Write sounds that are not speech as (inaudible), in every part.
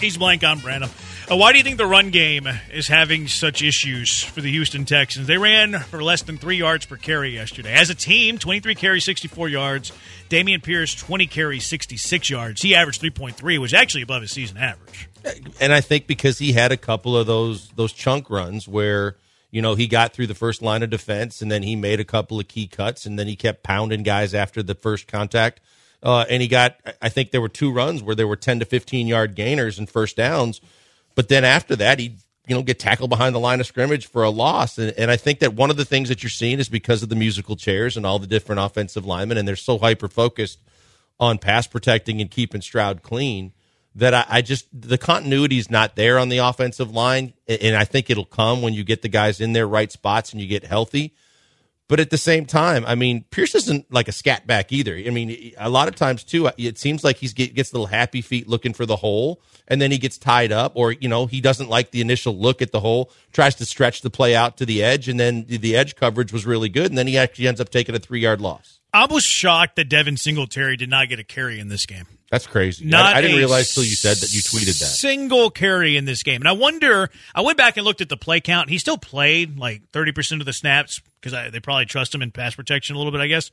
He's blank on Branham. Uh, why do you think the run game is having such issues for the Houston Texans? They ran for less than three yards per carry yesterday. As a team, 23 carries, 64 yards. Dameon Pierce, 20 carries, 66 yards. He averaged 3.3, which is actually above his season average. And I think because he had a couple of those those chunk runs where you know he got through the first line of defense and then he made a couple of key cuts and then he kept pounding guys after the first contact. Uh, and he got, I think there were two runs where there were 10 to 15 yard gainers and first downs. But then after that, he you know get tackled behind the line of scrimmage for a loss. And, and I think that one of the things that you're seeing is because of the musical chairs and all the different offensive linemen, and they're so hyper focused on pass protecting and keeping Stroud clean that I, I, just the continuity is not there on the offensive line, and I think it'll come when you get the guys in their right spots and you get healthy. But at the same time, I mean, Pierce isn't like a scat back either. I mean, a lot of times too, it seems like he gets little happy feet looking for the hole, and then he gets tied up, or you know, he doesn't like the initial look at the hole, tries to stretch the play out to the edge, and then the edge coverage was really good, and then he actually ends up taking a three yard loss. I was shocked that Devin Singletary did not get a carry in this game. That's crazy. Not I, I didn't realize till you said that you tweeted that. Single carry in this game. And I wonder, I went back and looked at the play count. He still played like 30% of the snaps because they probably trust him in pass protection a little bit, I guess.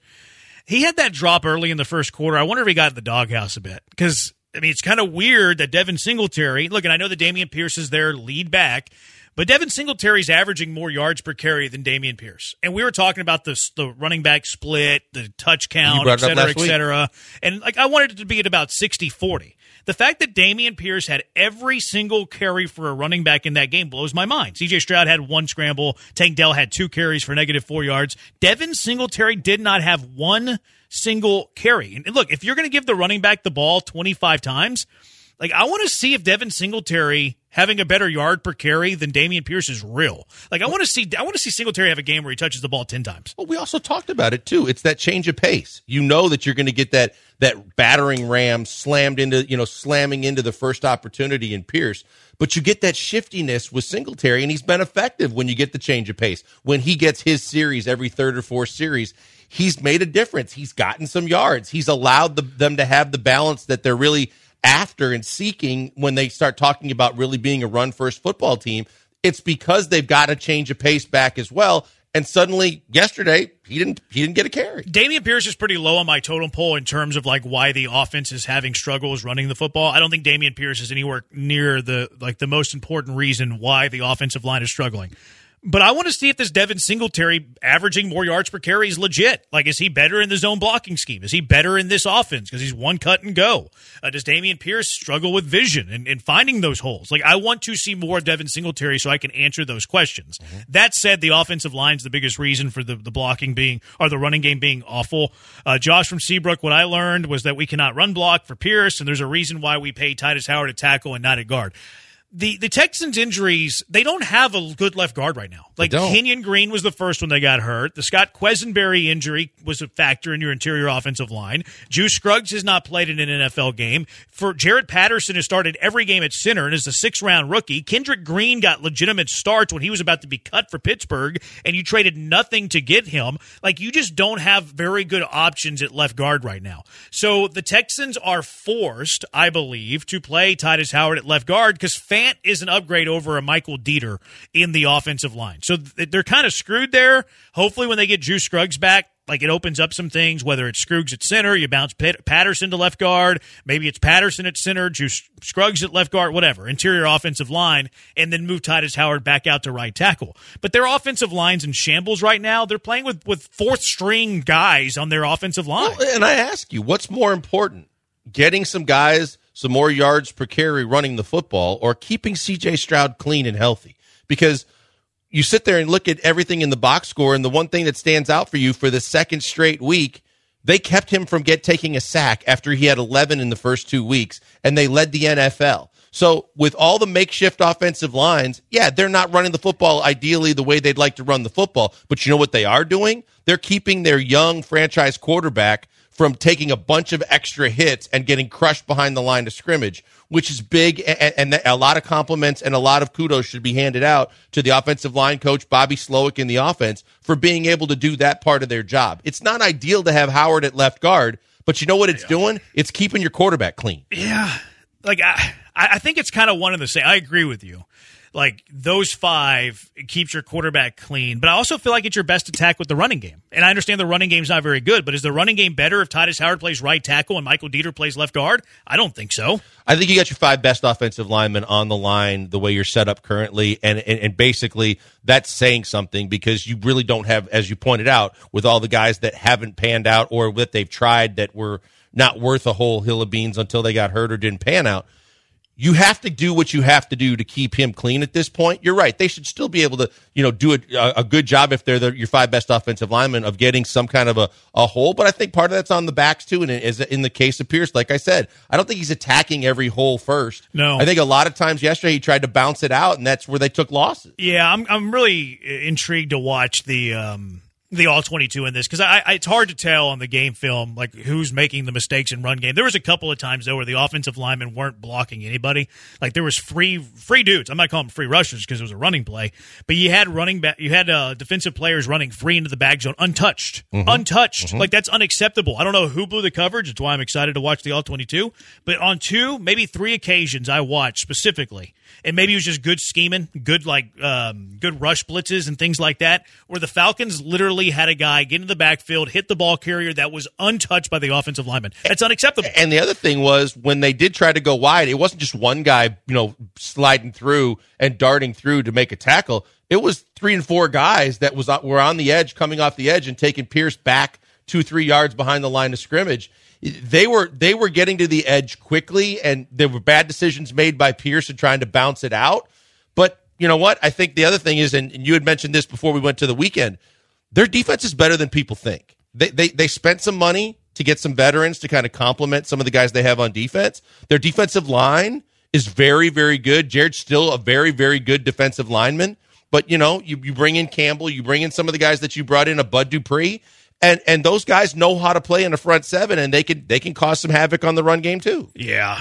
He had that drop early in the first quarter. I wonder if he got in the doghouse a bit because, I mean, it's kind of weird that Devin Singletary, look, and I know that Dameon Pierce is their lead back, but Devin Singletary's averaging more yards per carry than Dameon Pierce. And we were talking about the, the running back split, the touch count, et cetera, et cetera. And like I wanted it to be at about 60 40. The fact that Dameon Pierce had every single carry for a running back in that game blows my mind. CJ Stroud had one scramble. Tank Dell had two carries for negative four yards. Devin Singletary did not have one single carry. And look, if you're going to give the running back the ball 25 times, like I want to see if Devin Singletary having a better yard per carry than Dameon Pierce is real. Like I want to see I want to see Singletary have a game where he touches the ball 10 times. Well, we also talked about it too. It's that change of pace. You know that you're going to get that that battering ram slammed into, you know, slamming into the first opportunity in Pierce, but you get that shiftiness with Singletary and he's been effective when you get the change of pace. When he gets his series every third or fourth series, he's made a difference. He's gotten some yards. He's allowed the, them to have the balance that they're really after and seeking when they start talking about really being a run first football team. It's because they've got to change a pace back as well. And suddenly, yesterday, he didn't he didn't get a carry. Dameon Pierce is pretty low on my totem pole in terms of like why the offense is having struggles running the football. I don't think Dameon Pierce is anywhere near the like the most important reason why the offensive line is struggling. But I want to see if this Devin Singletary averaging more yards per carry is legit. Like, is he better in the zone blocking scheme? Is he better in this offense because he's one cut and go? Uh, does Dameon Pierce struggle with vision and, and, finding those holes? Like, I want to see more Devin Singletary so I can answer those questions. Mm-hmm. That said, the offensive line's the biggest reason for the, the blocking being or the running game being awful. Uh, Josh from Seabrook, what I learned was that we cannot run block for Pierce, and there's a reason why we pay Tytus Howard at tackle and not at guard the the Texans injuries, they don't have a good left guard right now. Like Kenyon Green was the first one they got hurt. The Scott Quessenberry injury was a factor in your interior offensive line. Juice Scruggs has not played in an NFL game. For Jarrett Patterson has started every game at center and is a six round rookie. Kendrick Green got legitimate starts when he was about to be cut for Pittsburgh, and you traded nothing to get him. Like you just don't have very good options at left guard right now. So the Texans are forced, I believe, to play Tytus Howard at left guard because fans Is an upgrade over a Michael Deiter in the offensive line. So they're kind of screwed there. Hopefully, when they get Juice Scruggs back, like it opens up some things. Whether it's Scruggs at center, you bounce Patterson to left guard. Maybe it's Patterson at center, Juice Scruggs at left guard, whatever. Interior offensive line, and then move Tytus Howard back out to right tackle. But their offensive line's in shambles right now. They're playing with with fourth string guys on their offensive line. Well, and I ask you, what's more important? Getting some guys some more yards per carry running the football or keeping CJ Stroud clean and healthy. Because you sit there and look at everything in the box score, and the one thing that stands out for you for the second straight week, they kept him from get taking a sack after he had 11 in the first two weeks, and they led the NFL. So with all the makeshift offensive lines, yeah, they're not running the football ideally the way they'd like to run the football. But you know what they are doing? They're keeping their young franchise quarterback from taking a bunch of extra hits and getting crushed behind the line of scrimmage, which is big. And, and a lot of compliments and a lot of kudos should be handed out to the offensive line coach, Bobby Slowik, in the offense for being able to do that part of their job. It's not ideal to have Howard at left guard, but you know what it's yeah. doing? It's keeping your quarterback clean. Yeah. Like, I, I, I think it's kind of one and the same. I agree with you. Like those five keeps your quarterback clean, but I also feel like it's your best attack with the running game. And I understand the running game's not very good, but is the running game better if Tytus Howard plays right tackle and Michael Deiter plays left guard? I don't think so. I think you got your five best offensive linemen on the line the way you're set up currently, and, and and basically that's saying something because you really don't have, as you pointed out, with all the guys that haven't panned out or that they've tried that were not worth a whole hill of beans until they got hurt or didn't pan out you have to do what you have to do to keep him clean at this point. You're right. They should still be able to, you know, do a, a good job if they're the, your five best offensive linemen of getting some kind of a, a hole. But I think part of that's on the backs too. And is in the case of Pierce, like I said, I don't think he's attacking every hole first. No, I think a lot of times yesterday he tried to bounce it out, and that's where they took losses. Yeah, I'm I'm really intrigued to watch the. um the all 22 in this because I, I, it's hard to tell on the game film like who's making the mistakes in run game. There was a couple of times though where the offensive linemen weren't blocking anybody. Like there was free free dudes. I'm not calling them free rushers because it was a running play, but you had running back, you had uh, defensive players running free into the bag zone untouched, mm-hmm. untouched. Mm-hmm. Like that's unacceptable. I don't know who blew the coverage. It's why I'm excited to watch the all 22. But on two, maybe three occasions I watched specifically and maybe it was just good scheming, good like um, good rush blitzes and things like that, where the Falcons literally had a guy get into the backfield, hit the ball carrier that was untouched by the offensive lineman. That's unacceptable. And the other thing was when they did try to go wide, it wasn't just one guy, you know, sliding through and darting through to make a tackle. It was three and four guys that was were on the edge, coming off the edge, and taking Pierce back two, three yards behind the line of scrimmage they were they were getting to the edge quickly, and there were bad decisions made by Pierce Pearson trying to bounce it out. But you know what? I think the other thing is, and, and you had mentioned this before we went to the weekend. Their defense is better than people think. They they they spent some money to get some veterans to kind of complement some of the guys they have on defense. Their defensive line is very very good. Jarrett's still a very very good defensive lineman. But you know, you, you bring in Campbell, you bring in some of the guys that you brought in, a Bud Dupree, and and those guys know how to play in the front seven, and they can they can cause some havoc on the run game too. Yeah,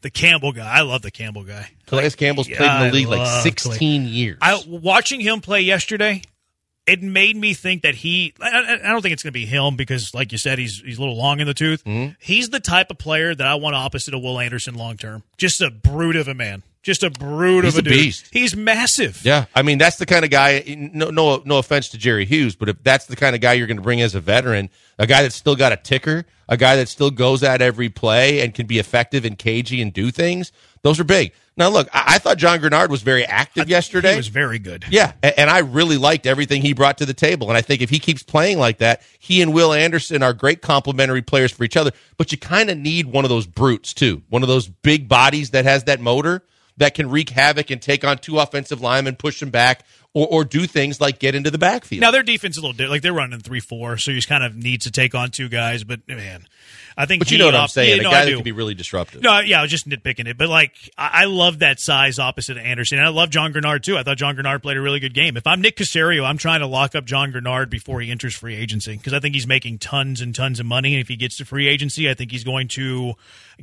the Campbell guy, I love the Campbell guy. Calais Campbell's played in the league like sixteen Clay. years. I watching him play yesterday. It made me think that he. I, I don't think it's going to be him because, like you said, he's he's a little long in the tooth. Mm-hmm. He's the type of player that I want opposite of Will Anderson long term. Just a brute of a man. Just a brute He's of a, a beast. He's massive. Yeah, I mean that's the kind of guy. No, no, no offense to Jerry Hughes, but if that's the kind of guy you're going to bring as a veteran, a guy that's still got a ticker, a guy that still goes at every play and can be effective and cagey and do things, those are big. Now, look, I, I thought John Greenard was very active I, yesterday. He was very good. Yeah, and, and I really liked everything he brought to the table. And I think if he keeps playing like that, he and Will Anderson are great complementary players for each other. But you kind of need one of those brutes too, one of those big bodies that has that motor that can wreak havoc and take on two offensive linemen, push them back, or, or do things like get into the backfield. Now their defense is a little different. Like they're running three four, so you just kind of need to take on two guys. But man, I think. But you know what I'm saying? Yeah, no, a guy that can be really disruptive. No, yeah, I was just nitpicking it, but like I, I love that size opposite of Anderson. And I love John Greenard too. I thought John Greenard played a really good game. If I'm Nick Caserio, I'm trying to lock up John Greenard before he enters free agency because I think he's making tons and tons of money. And if he gets to free agency, I think he's going to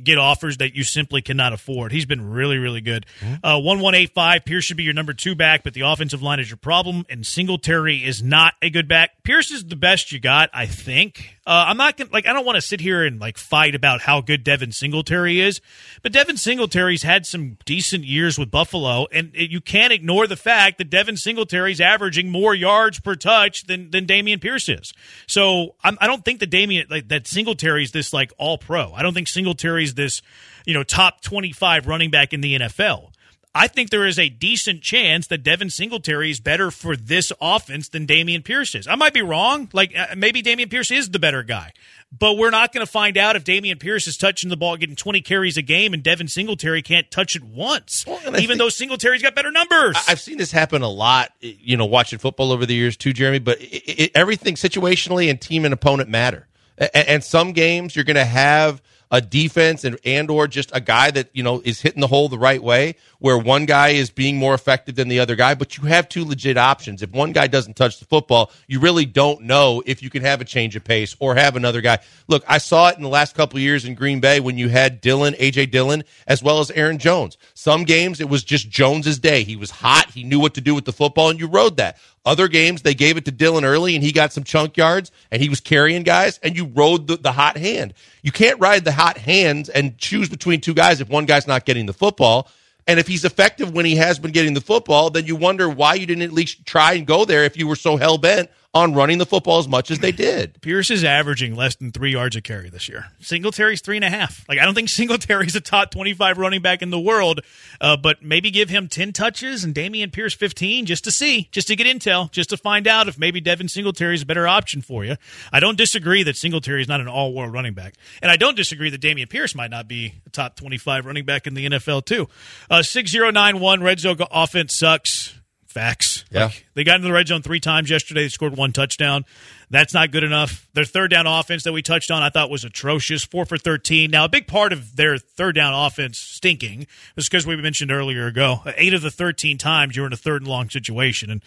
get offers that you simply cannot afford. He's been really, really good. Mm-hmm. Uh, one one eight five. Pierce should be your number two back, but the offensive line is your problem. And Singletary is not a good back. Pierce is the best you got, I think. Uh, I'm not gonna like. I don't want to sit here and like fight about how good Devin Singletary is, but Devin Singletary's had some decent years with Buffalo, and it, you can't ignore the fact that Devin Singletary's averaging more yards per touch than than Dameon Pierce is. So I'm, I do not think that Dameon like that Singletary's this like all pro. I don't think Singletary's this you know top 25 running back in the NFL. I think there is a decent chance that Devin Singletary is better for this offense than Dameon Pierce is. I might be wrong. Like uh, maybe Dameon Pierce is the better guy, but we're not going to find out if Dameon Pierce is touching the ball, getting 20 carries a game, and Devin Singletary can't touch it once, well, even think, though Singletary's got better numbers. I've seen this happen a lot, you know, watching football over the years too, Jeremy. But it, it, everything situationally and team and opponent matter, and, and some games you're going to have – a defense and and or just a guy that you know is hitting the hole the right way where one guy is being more effective than the other guy but you have two legit options. If one guy doesn't touch the football you really don't know if you can have a change of pace or have another guy. Look i saw it in the last couple years in green bay when you had dillon aj dillon as well as aaron jones. Some games it was just jones's day. He was hot. He knew what to do with the football and you rode that Other games, they gave it to Dillon early and he got some chunk yards and he was carrying guys and you rode the, the hot hand. You can't ride the hot hands and choose between two guys if one guy's not getting the football. And if he's effective when he has been getting the football, then you wonder why you didn't at least try and go there if you were so hell bent on running the football as much as they did. Pierce is averaging less than three yards a carry this year. Singletary's three and a half. Like I don't think (laughs) Singletary's a top twenty-five running back in the world, uh, but maybe give him ten touches and Dameon Pierce fifteen just to see, just to get intel, just to find out if maybe Devin Singletary is a better option for you. I don't disagree that Singletary is not an all-world running back, and I don't disagree that Dameon Pierce might not be a top twenty-five running back in the NFL too. Uh, six zero nine one red zone offense sucks. Facts. Yeah. Like, they got into the red zone three times yesterday. They scored one touchdown. That's not good enough. Their third down offense that we touched on, I thought was atrocious. Four for 13. Now, a big part of their third down offense stinking was because we mentioned earlier ago, eight of the 13 times you're in a third and long situation. And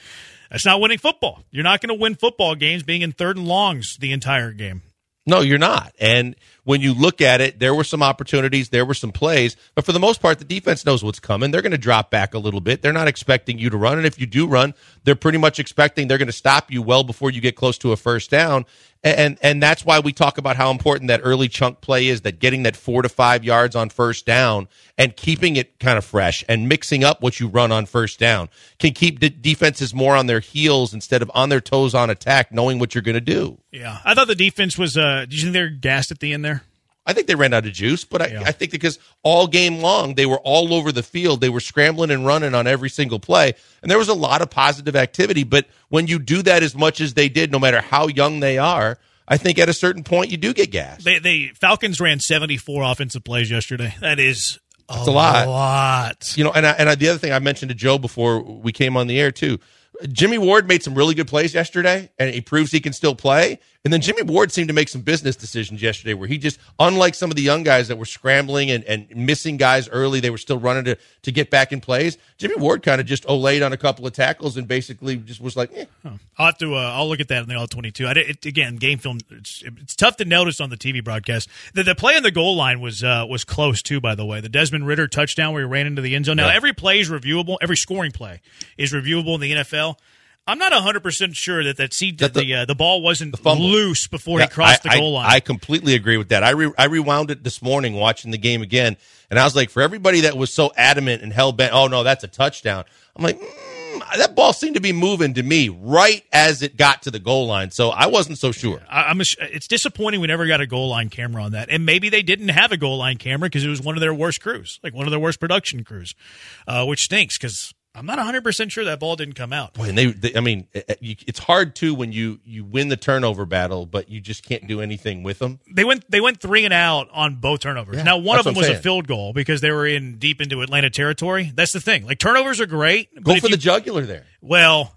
that's not winning football. You're not going to win football games being in third and longs the entire game. No, you're not. And when you look at it, there were some opportunities, there were some plays, but for the most part, the defense knows what's coming. They're going to drop back a little bit. They're not expecting you to run. And if you do run, they're pretty much expecting they're going to stop you well before you get close to a first down. And, and that's why we talk about how important that early chunk play is that getting that four to five yards on first down and keeping it kind of fresh and mixing up what you run on first down can keep defenses more on their heels instead of on their toes on attack, knowing what you're going to do. Yeah. I thought the defense was, uh, did you think they were gassed at the end there? I think they ran out of juice, but I, Yeah. I think because all game long they were all over the field, they were scrambling and running on every single play, and there was a lot of positive activity. But when you do that as much as they did, no matter how young they are, I think at a certain point you do get gas. They, they Falcons ran 74 offensive plays yesterday. That is a, That's a lot. lot. You know, and I, and I, the other thing I mentioned to Joe before we came on the air too. Jimmy Ward made some really good plays yesterday, and he proves he can still play. And then Jimmy Ward seemed to make some business decisions yesterday where he just, unlike some of the young guys that were scrambling and, and missing guys early, they were still running to, to get back in plays. Jimmy Ward kind of just olayed on a couple of tackles and basically just was like, eh. I'll have to. Uh, I'll look at that in the all twenty two. I it, again, game film. It's, it's tough to notice on the TV broadcast. The, the play on the goal line was uh, was close too. By the way, the Desmond Ridder touchdown where he ran into the end zone. Now Yeah. every play is reviewable. Every scoring play is reviewable in the NFL. I'm not 100 percent sure that that, that That the the- uh, the ball wasn't fumble. loose before Yeah, he crossed I- the goal I, line. I completely agree with that. I re, I rewound it this morning watching the game again, and I was like, for everybody that was so adamant and hell bent, oh no, that's a touchdown. I'm like, mm, that ball seemed to be moving to me right as it got to the goal line, so I wasn't so sure. I, I'm. ass- It's disappointing we never got a goal line camera on that, and maybe they didn't have a goal line camera because it was one of their worst crews, like one of their worst production crews, uh, which stinks because I'm not 100 percent sure that ball didn't come out. Boy, and they, they I mean, it- you- it's hard too when you you win the turnover battle, but you just can't do anything with them. They went they went three and out on both turnovers. Yeah, now one of them was I'm a field goal because they were in deep into Atlanta territory. That's the thing. Like turnovers are great. Go for you- the jugular there. well.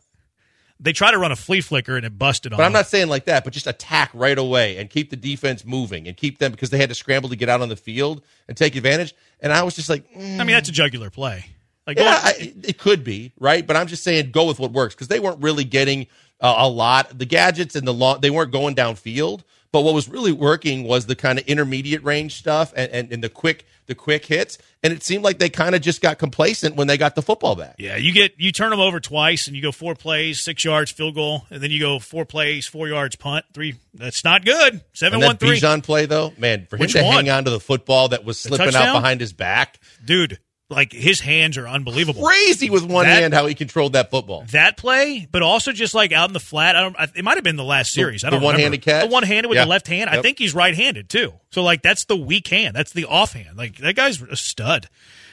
They try to run a flea flicker and it busted on. But I'm not saying like that, but just attack right away and keep the defense moving and keep them because they had to scramble to get out on the field and take advantage. And I was just like, mm, I mean, that's a jugular play. Like Yeah, I, it could be right, but I'm just saying go with what works because they weren't really getting uh, a lot. The gadgets and the long they weren't going downfield, but what was really working was the kind of intermediate range stuff and, and, and the quick the quick hits. And it seemed like they kind of just got complacent when they got the football back. Yeah, you get you turn them over twice, and you go four plays, six yards field goal, and then you go four plays, four yards punt, three. That's not good. Seven And one that three, Bijan play though, man, for him Which to one? hang on to the football that was slipping out behind his back, dude. Like his hands are unbelievable. crazy with one That- hand how he controlled that football. That play, but also just like out in the flat. I don't. I, it might have been the last series. I the don't. one-handed catch? The one handed with Yeah. the left hand. I think he's right handed too. So like that's the weak hand. That's the off hand. Like that guy's a stud.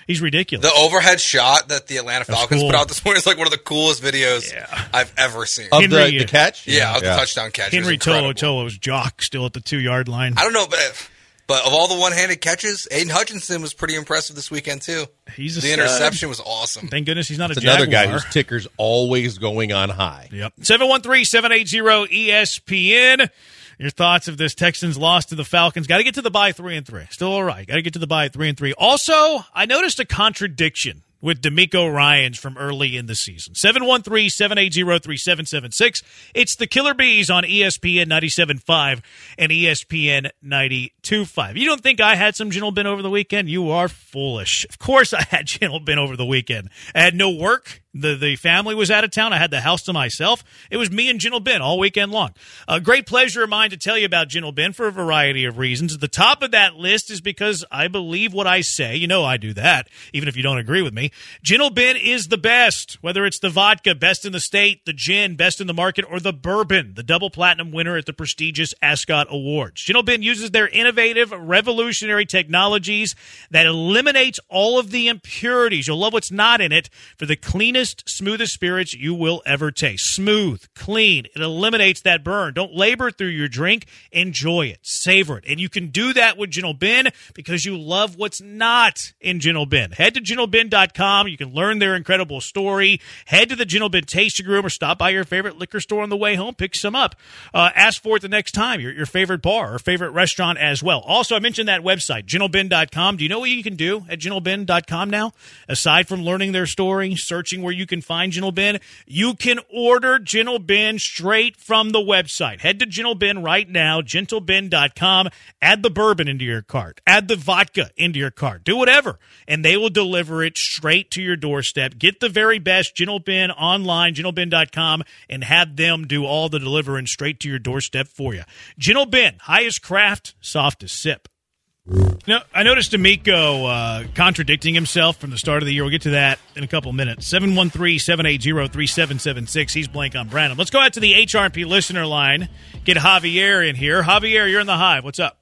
He's ridiculous. The overhead shot that the Atlanta Falcons cool. put out this morning is like one of the coolest videos Yeah. I've ever seen. Of Henry- the, the catch, yeah, of the touchdown catch. Was Henry incredible. To'oTo'o's jock still at the two yard line. I don't know, but but of all the one-handed catches, Aidan Hutchinson was pretty impressive this weekend too. He's a the stud. interception was awesome. Thank goodness he's not It's a another Jaguar. guy whose ticker's always going on high. Yep. 713-780 ESPN. Your thoughts of this Texans loss to the Falcons. Got to get to the bye three and three. Still all right. Got to get to the bye three and three. Also, I noticed a contradiction with DeMeco Ryans from early in the season. 713-780-3776. It's the Killer B's on ESPN 97.5 and ESPN 92.5. You don't think I had some Gentle Ben over the weekend? You are foolish. Of course I had Gentle Ben over the weekend. I had no work. The the family was out of town. I had the house to myself. It was me and Gentle Ben all weekend long. A great pleasure of mine to tell you about Gentle Ben for a variety of reasons. At the top of that list is because I believe what I say. You know I do that, even if you don't agree with me. Gentle Ben is the best, whether it's the vodka, best in the state, the gin, best in the market, or the bourbon, the double platinum winner at the prestigious Ascot Awards. Gentle Ben uses their innovative, revolutionary technologies that eliminates all of the impurities. You'll love what's not in it for the cleanest cleanest, smoothest spirits you will ever taste. Smooth, clean. It eliminates that burn. Don't labor through your drink. Enjoy it. Savor it. And you can do that with Gentle Ben because you love what's not in Gentle Ben. Head to gentleben.com. You can learn their incredible story. Head to the Gentle Ben tasting room or stop by your favorite liquor store on the way home. Pick some up. Uh, ask for it the next time. Your, your favorite bar or favorite restaurant as well. Also, I mentioned that website, gentleben.com. Do you know what you can do at gentleben.com now? Aside from learning their story, searching where you can find Gentle Ben. You can order Gentle Ben straight from the website. Head to Gentle Ben right now, gentleben.com. Add the bourbon into your cart. Add the vodka into your cart. Do whatever, and they will deliver it straight to your doorstep. Get the very best Gentle Ben online, gentleben.com, and have them do all the delivering straight to your doorstep for you. Gentle Ben, highest craft, softest sip. Now, I noticed DeMeco uh, contradicting himself from the start of the year. We'll get to that in a couple minutes. 713-780-3776. He's blank on Brandon. Let's go out to the HRP listener line. Get Javier in here. Javier, you're in the hive. What's up?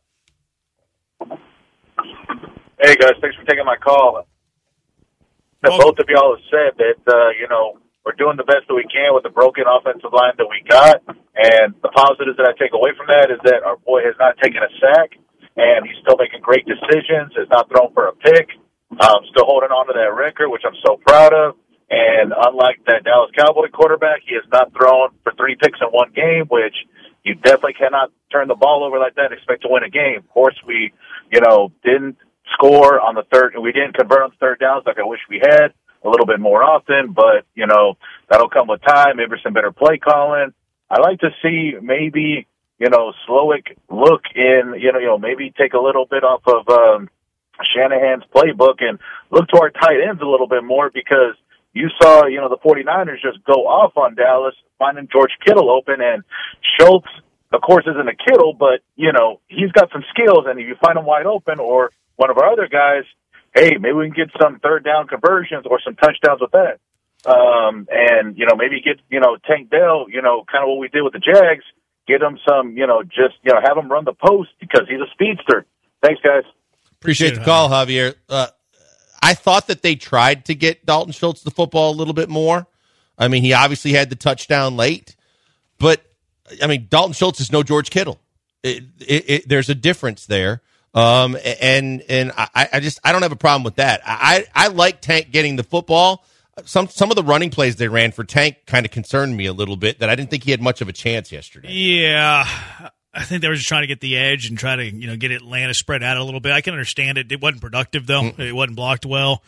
Hey, guys. Thanks for taking my call. Both of y'all have said that, uh, you know, we're doing the best that we can with the broken offensive line that we got. And the positives that I take away from that is that our boy has not taken a sack and he's still making great decisions. Has not thrown for a pick. Um, still holding on to that record, which I'm so proud of. And unlike that Dallas Cowboy quarterback, he has not thrown for three picks in one game, which you definitely cannot turn the ball over like that and expect to win a game. Of course, we, you know, didn't score on the third, we didn't convert on third downs like I wish we had a little bit more often, but, you know, that'll come with time, maybe some better play calling. I like to see maybe you know, Slowik look in, you know, you know, maybe take a little bit off of um, Shanahan's playbook and look to our tight ends a little bit more because you saw, you know, the 49ers just go off on Dallas, finding George Kittle open and Schultz, of course, isn't a Kittle, but, you know, he's got some skills and if you find him wide open or one of our other guys, hey, maybe we can get some third down conversions or some touchdowns with that. Um, and, you know, maybe get, you know, Tank Dell, you know, kind of what we did with the Jags, get him some, you know, just, you know, have him run the post because he's a speedster. Thanks, guys. Appreciate the call, Javier. Uh, I thought that they tried to get Dalton Schultz the football a little bit more. I mean, he obviously had the touchdown late, but I mean, Dalton Schultz is no George Kittle. It, it, it, there's a difference there. Um, and and I, I just I don't have a problem with that. I I like Tank getting the football. Some some of the running plays they ran for Tank kind of concerned me a little bit. That I didn't think he had much of a chance yesterday. Yeah. I think they were just trying to get the edge and try to, you know, get Atlanta spread out a little bit. I can understand it. It wasn't productive though. Mm. It wasn't blocked well.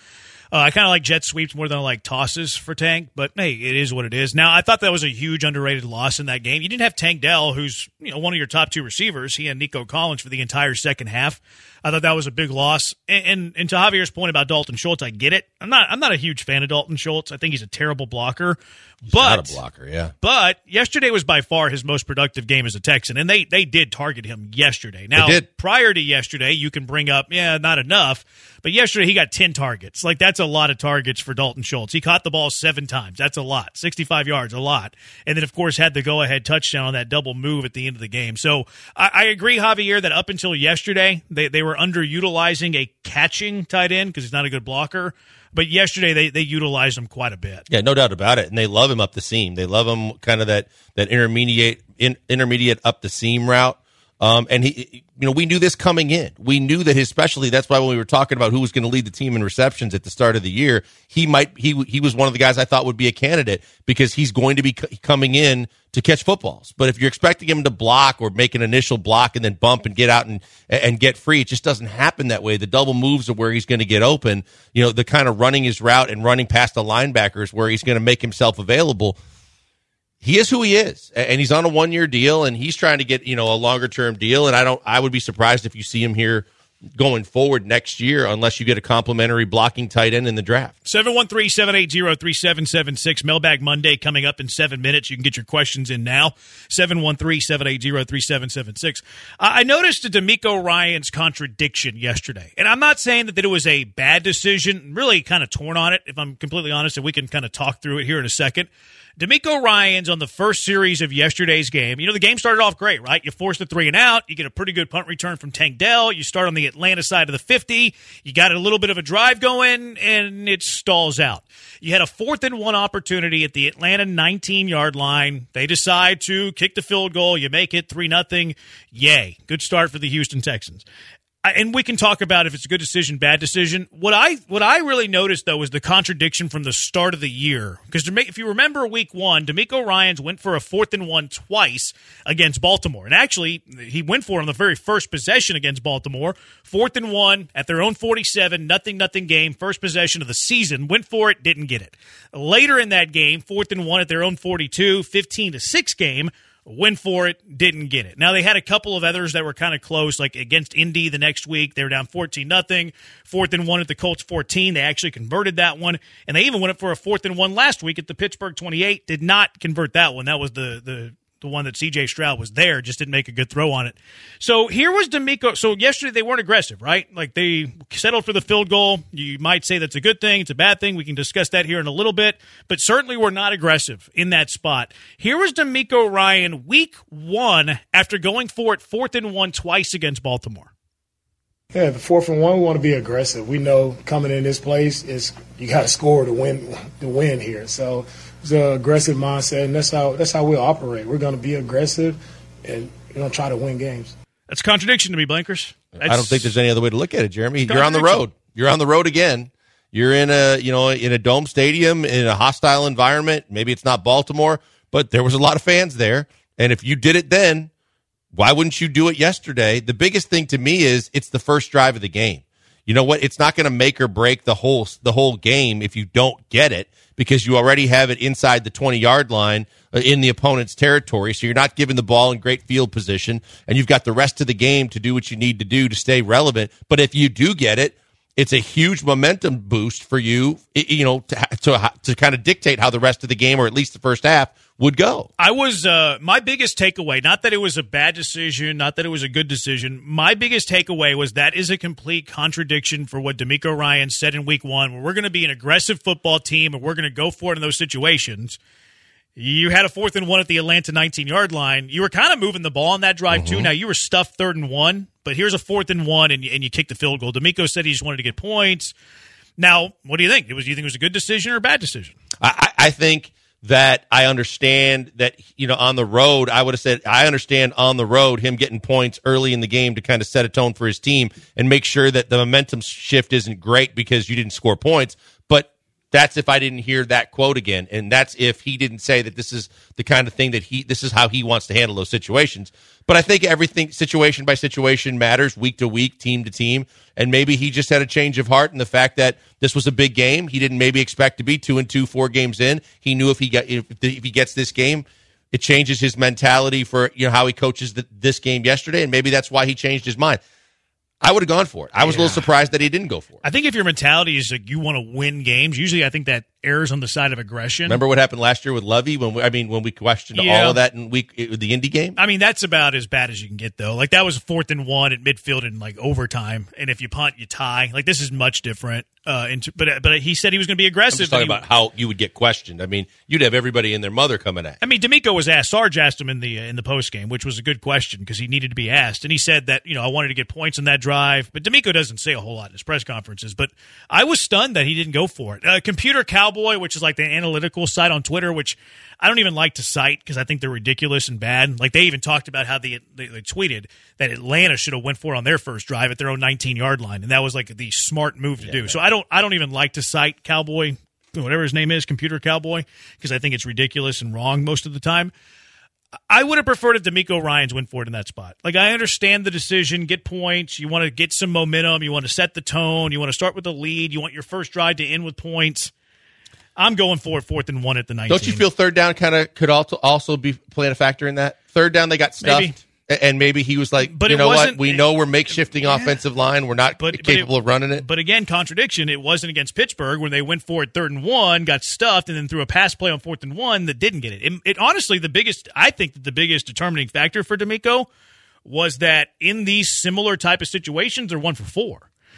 Uh, I kind of like jet sweeps more than I like tosses for Tank, but hey, it is what it is. Now, I thought that was a huge underrated loss in that game. You didn't have Tank Dell, who's you know one of your top two receivers. He and Nico Collins for the entire second half. I thought that was a big loss. And, and, and to Javier's point about Dalton Schultz, I get it. I'm not I'm not a huge fan of Dalton Schultz. I think he's a terrible blocker. He's but not a blocker, yeah. But yesterday was by far his most productive game as a Texan, and they they did target him yesterday. Now, prior to yesterday, you can bring up yeah, not enough. But yesterday he got 10 targets. Like that's a lot of targets for Dalton Schultz. He caught the ball 7 times. That's a lot. 65 yards, a lot. And then of course had the go-ahead touchdown on that double move at the end of the game. So I, I agree Javier that up until yesterday they they were underutilizing a catching tight end because he's not a good blocker. But yesterday they, they utilized him quite a bit. Yeah, no doubt about it. And they love him up the seam. They love him kind of that that intermediate in, intermediate up the seam route. Um, and he, you know, we knew this coming in. We knew that his specialty. That's why when we were talking about who was going to lead the team in receptions at the start of the year, he might he he was one of the guys I thought would be a candidate because he's going to be c- coming in to catch footballs. But if you're expecting him to block or make an initial block and then bump and get out and and get free, it just doesn't happen that way. The double moves are where he's going to get open. You know, the kind of running his route and running past the linebackers where he's going to make himself available he is who he is, and he's on a one year deal, and he's trying to get you know a longer term deal. And I don't, I would be surprised if you see him here going forward next year unless you get a complimentary blocking tight end in the draft. 713 780 3776. Mailbag Monday coming up in seven minutes. You can get your questions in now. 713 780 3776. I noticed a DeMeco Ryans contradiction yesterday. And I'm not saying that it was a bad decision. Really kind of torn on it, if I'm completely honest, and we can kind of talk through it here in a second. DeMeco Ryans on the first series of yesterday's game. You know, the game started off great, right? You force the three and out. You get a pretty good punt return from Tank Dell. You start on the Atlanta side of the 50. You got a little bit of a drive going, and it stalls out. You had a fourth and one opportunity at the Atlanta 19 yard line. They decide to kick the field goal. You make it 3 nothing. Yay. Good start for the Houston Texans and we can talk about if it's a good decision, bad decision. What I what I really noticed though was the contradiction from the start of the year. Because if you remember Week One, DeMeco Ryans went for a fourth and one twice against Baltimore, and actually he went for it on the very first possession against Baltimore, fourth and one at their own forty-seven, nothing nothing game, first possession of the season. Went for it, didn't get it. Later in that game, fourth and one at their own 42, 15 to six game went for it, didn't get it. Now they had a couple of others that were kind of close, like against Indy the next week. They were down 14 nothing, fourth and one at the Colts 14. They actually converted that one, and they even went up for a fourth and one last week at the Pittsburgh 28. Did not convert that one. That was the the the one that CJ Stroud was there, just didn't make a good throw on it. So here was DeMeco. So yesterday they weren't aggressive, right? Like they settled for the field goal. You might say that's a good thing, it's a bad thing. We can discuss that here in a little bit, but certainly we're not aggressive in that spot. Here was DeMeco Ryan week one after going for it fourth and one twice against Baltimore. Yeah, the fourth and one, we want to be aggressive. We know coming in this place is you got to score to win to win here. So it's an aggressive mindset, and that's how that's how we operate. We're going to be aggressive, and we're going to try to win games. That's a contradiction to me, Blankers. That's I don't think there's any other way to look at it, Jeremy. You're on the road. You're on the road again. You're in a you know in a dome stadium in a hostile environment. Maybe it's not Baltimore, but there was a lot of fans there. And if you did it then, why wouldn't you do it yesterday? The biggest thing to me is it's the first drive of the game. You know what? It's not going to make or break the whole the whole game if you don't get it because you already have it inside the 20 yard line uh, in the opponent's territory. So you're not giving the ball in great field position and you've got the rest of the game to do what you need to do to stay relevant. But if you do get it, it's a huge momentum boost for you, you know, to, to, to kind of dictate how the rest of the game, or at least the first half, would go. I was uh, my biggest takeaway. Not that it was a bad decision, not that it was a good decision. My biggest takeaway was that is a complete contradiction for what DeMeco Ryan said in Week One. Where we're going to be an aggressive football team and we're going to go for it in those situations. You had a fourth and one at the Atlanta 19 yard line. You were kind of moving the ball on that drive, mm-hmm. too. Now, you were stuffed third and one, but here's a fourth and one, and, and you kicked the field goal. DeMeco said he just wanted to get points. Now, what do you think? It Was, do you think it was a good decision or a bad decision? I, I think that I understand that, you know, on the road, I would have said, I understand on the road him getting points early in the game to kind of set a tone for his team and make sure that the momentum shift isn't great because you didn't score points. That's if I didn't hear that quote again. And that's if he didn't say that this is the kind of thing that he, this is how he wants to handle those situations. But I think everything, situation by situation, matters week to week, team to team. And maybe he just had a change of heart in the fact that this was a big game. He didn't maybe expect to be two and two, four games in. He knew if he got, if, if he gets this game, it changes his mentality for, you know, how he coaches the, this game yesterday. And maybe that's why he changed his mind. I would have gone for it. I was yeah. a little surprised that he didn't go for it. I think if your mentality is like you want to win games, usually I think that errs on the side of aggression. Remember what happened last year with Lovie when we, I mean when we questioned yeah. all of that in week the Indy game. I mean that's about as bad as you can get though. Like that was a fourth and one at midfield in like overtime, and if you punt, you tie. Like this is much different. Uh, into, but but he said he was going to be aggressive. I'm talking he, about how you would get questioned. I mean, you'd have everybody and their mother coming at. I mean, DeMeco was asked. Sarge asked him in the uh, in the post game, which was a good question because he needed to be asked, and he said that you know I wanted to get points in that drive. But DeMeco doesn't say a whole lot in his press conferences. But I was stunned that he didn't go for it. Uh, Computer Cowboy, which is like the analytical site on Twitter, which I don't even like to cite because I think they're ridiculous and bad. Like they even talked about how they, they, they tweeted that Atlanta should have went for it on their first drive at their own 19 yard line, and that was like the smart move to yeah, do. So I don't I don't even like to cite Cowboy, whatever his name is, Computer Cowboy, because I think it's ridiculous and wrong most of the time. I would have preferred if DeMeco Ryans went for it in that spot. Like I understand the decision, get points, you want to get some momentum, you want to set the tone, you want to start with the lead, you want your first drive to end with points. I'm going for fourth and one at the 19. Don't you feel third down kind of could also also be playing a factor in that? Third down they got stuffed. Maybe. And maybe he was like, But you know what? We know we're makeshifting offensive line. We're not But- but capable it- of running it. But again, contradiction. It wasn't against Pittsburgh when they went for it third and one, got stuffed, and then threw a pass play on fourth and one that didn't get it. It, it honestly, the biggest, I think, that the biggest determining factor for DeMeco was that in these similar type of situations, they're one for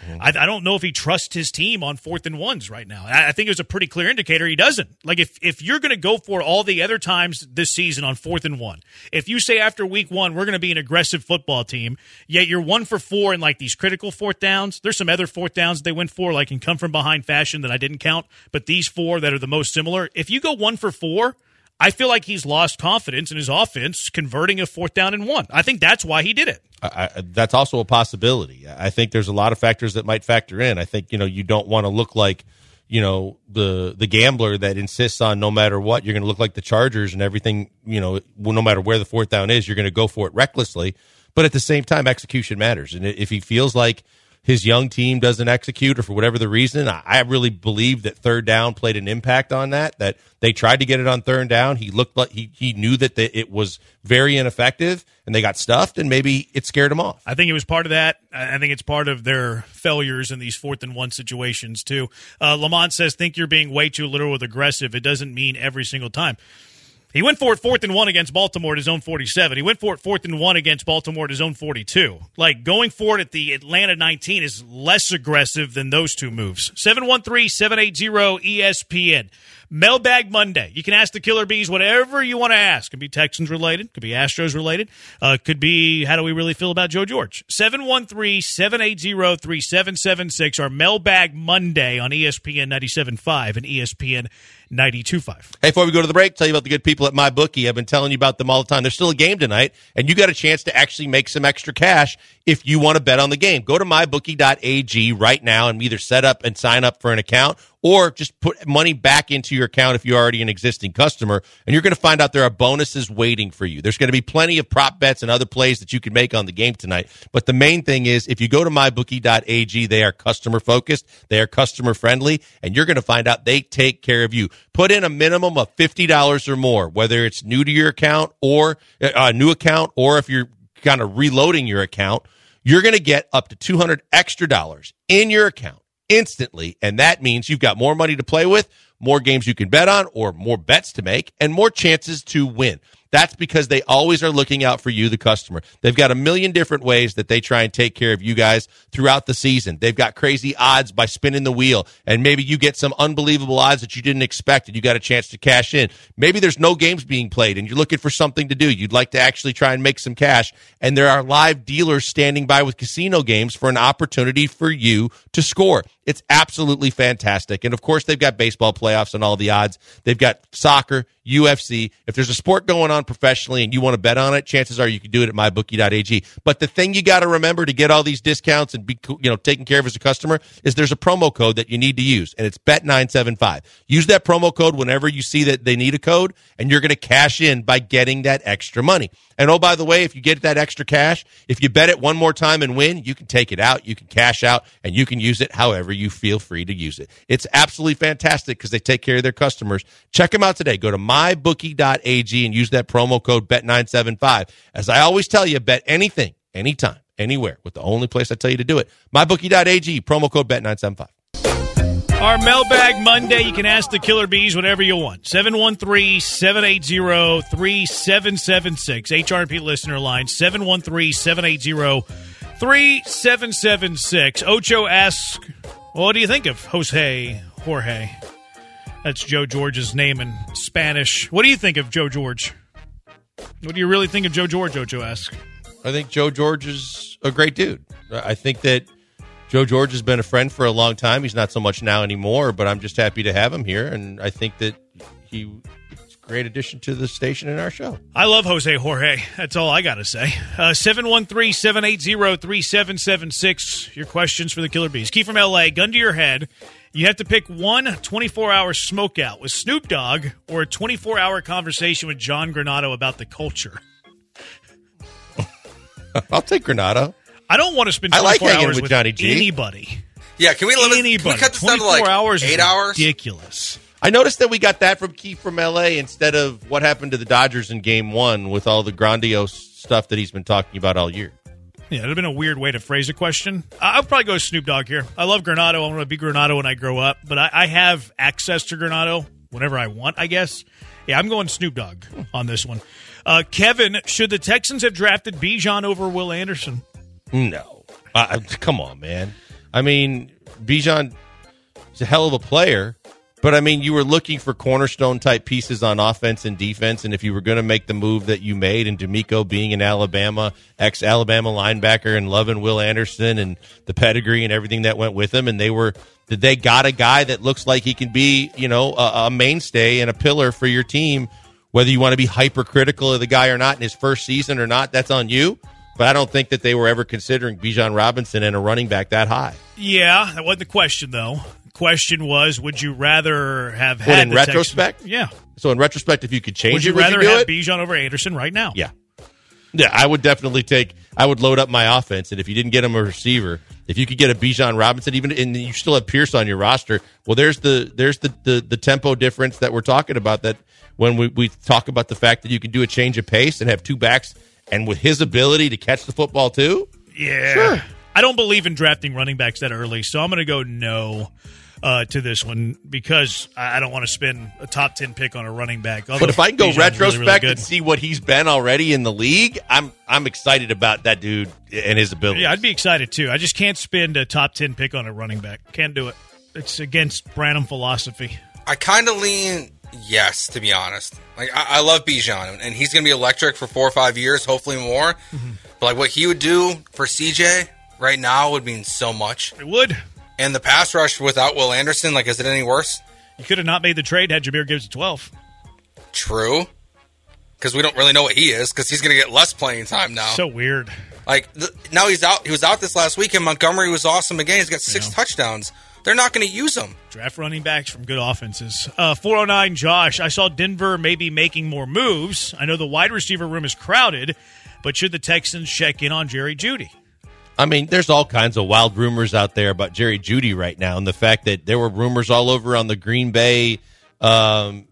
4 I, I don't know if he trusts his team on fourth and ones right now. I, I think it was a pretty clear indicator he doesn't. Like if if you're going to go for all the other times this season on fourth and one, if you say after week one we're going to be an aggressive football team, yet you're one for four in like these critical fourth downs. There's some other fourth downs they went for like in come from behind fashion that I didn't count, but these four that are the most similar. If you go one for four. I feel like he's lost confidence in his offense converting a fourth down and one. I think that's why he did it. I, I, that's also a possibility. I think there's a lot of factors that might factor in. I think you know you don't want to look like you know the the gambler that insists on no matter what you're going to look like the Chargers and everything. You know, no matter where the fourth down is, you're going to go for it recklessly. But at the same time, execution matters, and if he feels like his young team doesn't execute or for whatever the reason, I, really believe that third down played an impact on that. That they tried to get it on third down. He looked like he, he knew that the, it was very ineffective and they got stuffed and maybe it scared him off. I think it was part of that. I I think it's part of their failures in these fourth and one situations too. Uh, Lamont says, "Think you're being way too literal with aggressive. It doesn't mean every single time." He went for it fourth and one against Baltimore at his own 47. He went for it fourth and one against Baltimore at his own 42. Like going for it at the Atlanta 19 is less aggressive than those two moves. 713 780 ESPN. Mailbag Monday. You can ask the Killer B's whatever you want to ask. Could be Texans related, could be Astros related, uh, could be how do we really feel about Joe George? 713 780 3776. Our Mailbag Monday on ESPN 97.5 and ESPN 92.5. Hey, before we go to the break, tell you about the good people at MyBookie. I've been telling you about them all the time. There's still a game tonight, and you got a chance to actually make some extra cash if you want to bet on the game. Go to mybookie.ag right now and either set up and sign up for an account or just put money back into your account if you're already an existing customer. And you're going to find out there are bonuses waiting for you. There's going to be plenty of prop bets and other plays that you can make on the game tonight. But the main thing is if you go to mybookie.ag, they are customer focused, they are customer friendly, and you're going to find out they take care of you. Put in a minimum of $50 or more, whether it's new to your account or a uh, new account, or if you're kind of reloading your account, you're going to get up to 200 extra dollars in your account instantly. And that means you've got more money to play with, more games you can bet on, or more bets to make, and more chances to win. That's because they always are looking out for you, the customer. They've got a million different ways that they try and take care of you guys throughout the season. They've got crazy odds by spinning the wheel, and maybe you get some unbelievable odds that you didn't expect, and you got a chance to cash in. Maybe there's no games being played, and you're looking for something to do. You'd like to actually try and make some cash, and there are live dealers standing by with casino games for an opportunity for you to score. It's absolutely fantastic. And of course, they've got baseball playoffs and all the odds. They've got soccer, UFC. If there's a sport going on professionally and you want to bet on it, chances are you can do it at mybookie.ag. But the thing you got to remember to get all these discounts and be you know taken care of as a customer is there's a promo code that you need to use, and it's bet975. Use that promo code whenever you see that they need a code, and you're going to cash in by getting that extra money. And oh, by the way, if you get that extra cash, if you bet it one more time and win, you can take it out, you can cash out, and you can use it however you feel free to use it. It's absolutely fantastic because they take care of their customers. Check them out today. Go to mybookie.ag and use that promo code bet975. As I always tell you, bet anything, anytime, anywhere, with the only place I tell you to do it. Mybookie.ag, promo code bet975. Our mailbag Monday, you can ask the Killer B's whatever you want. 713 780 3776. HRP listener line 713 780 3776. Ocho asks, What do you think of Jose Jorge? That's Joe George's name in Spanish. What do you think of Joe George? What do you really think of Joe George? Ocho asks. I think Joe George is a great dude. I think that Joe George has been a friend for a long time. He's not so much now anymore, but I'm just happy to have him here, and I think that he is a great addition to the station and our show. I love Jose Jorge. That's all I got to say. Uh, 713 780 3776. Your questions for the Killer B's. Key from LA, gun to your head. You have to pick one 24 hour smokeout with Snoop Dogg or a 24 hour conversation with John Granado about the culture. (laughs) I'll take Granado. I don't want to spend I 24 like hanging hours with with Johnny G. anybody. Yeah, can we limit? Anybody. Can we cut this down to 24 like hours eight is hours? ridiculous. I noticed that we got that from Keith from LA instead of what happened to the Dodgers in game one with all the grandiose stuff that he's been talking about all year. Yeah, it'd have been a weird way to phrase a question. I- I'll probably go Snoop Dogg here. I love Granado. I'm going to be Granado when I grow up, but I, I have access to Granado whenever I want, I guess. Yeah, I'm going Snoop Dogg on this one. Uh, Kevin, should the Texans have drafted Bijan over Will Anderson? No. Come on, man. I mean, Bijan is a hell of a player, but I mean, you were looking for cornerstone type pieces on offense and defense, and if you were going to make the move that you made, and DeMeco being an Alabama ex Alabama linebacker, and loving Will Anderson and the pedigree and everything that went with him, and they were they got a guy that looks like he can be, you know, a, a mainstay and a pillar for your team. Whether you want to be hypercritical of the guy or not in his first season or not, that's on you. But I don't think that they were ever considering Bijan Robinson and a running back that high. Yeah, that wasn't the question, though. Question was, would you rather have had in retrospect? Yeah. So in retrospect, if you could change Would it, you would rather have it? Bijan over Anderson right now? Yeah. Yeah, I would definitely take. I would load up my offense, and if you didn't get him a receiver, if you could get a Bijan Robinson, even and you still have Pierce on your roster, well, there's the there's the the, the tempo difference that we're talking about. That when we, we talk about the fact that you can do a change of pace and have two backs, and with his ability to catch the football too, Yeah. Sure. I don't believe in drafting running backs that early, so I'm going to go no uh, to this one because I I don't want to spend a top 10 pick on a running back. But if I can go Bijan's really, really retrospect and see what he's been already in the league, I'm I'm excited about that dude and his ability. Yeah, I'd be excited too. I just can't spend a top 10 pick on a running back. Can't do it. It's against Branham philosophy. I kind of lean yes, to be honest. Like I, I love Bijan, and he's going to be electric for four or five years, hopefully more. But like what he would do for CJ right now would mean so much. It would. And the pass rush without Will Anderson, like, is it any worse? You could have not made the trade had Jahmyr Gibbs at 12. True, because we don't really know what he is, because he's going to get less playing time now. So weird. like th- now he's out. He was out this last week, and Montgomery was awesome again. He's got six touchdowns. They're not going to use him. Draft running backs from good offenses. Uh, 409 Josh, I saw Denver maybe making more moves. I know the wide receiver room is crowded, but should the Texans check in on Jerry Jeudy? I mean, there's all kinds of wild rumors out there about Jerry Jeudy right now, and the fact that there were rumors all over on the Green Bay, um,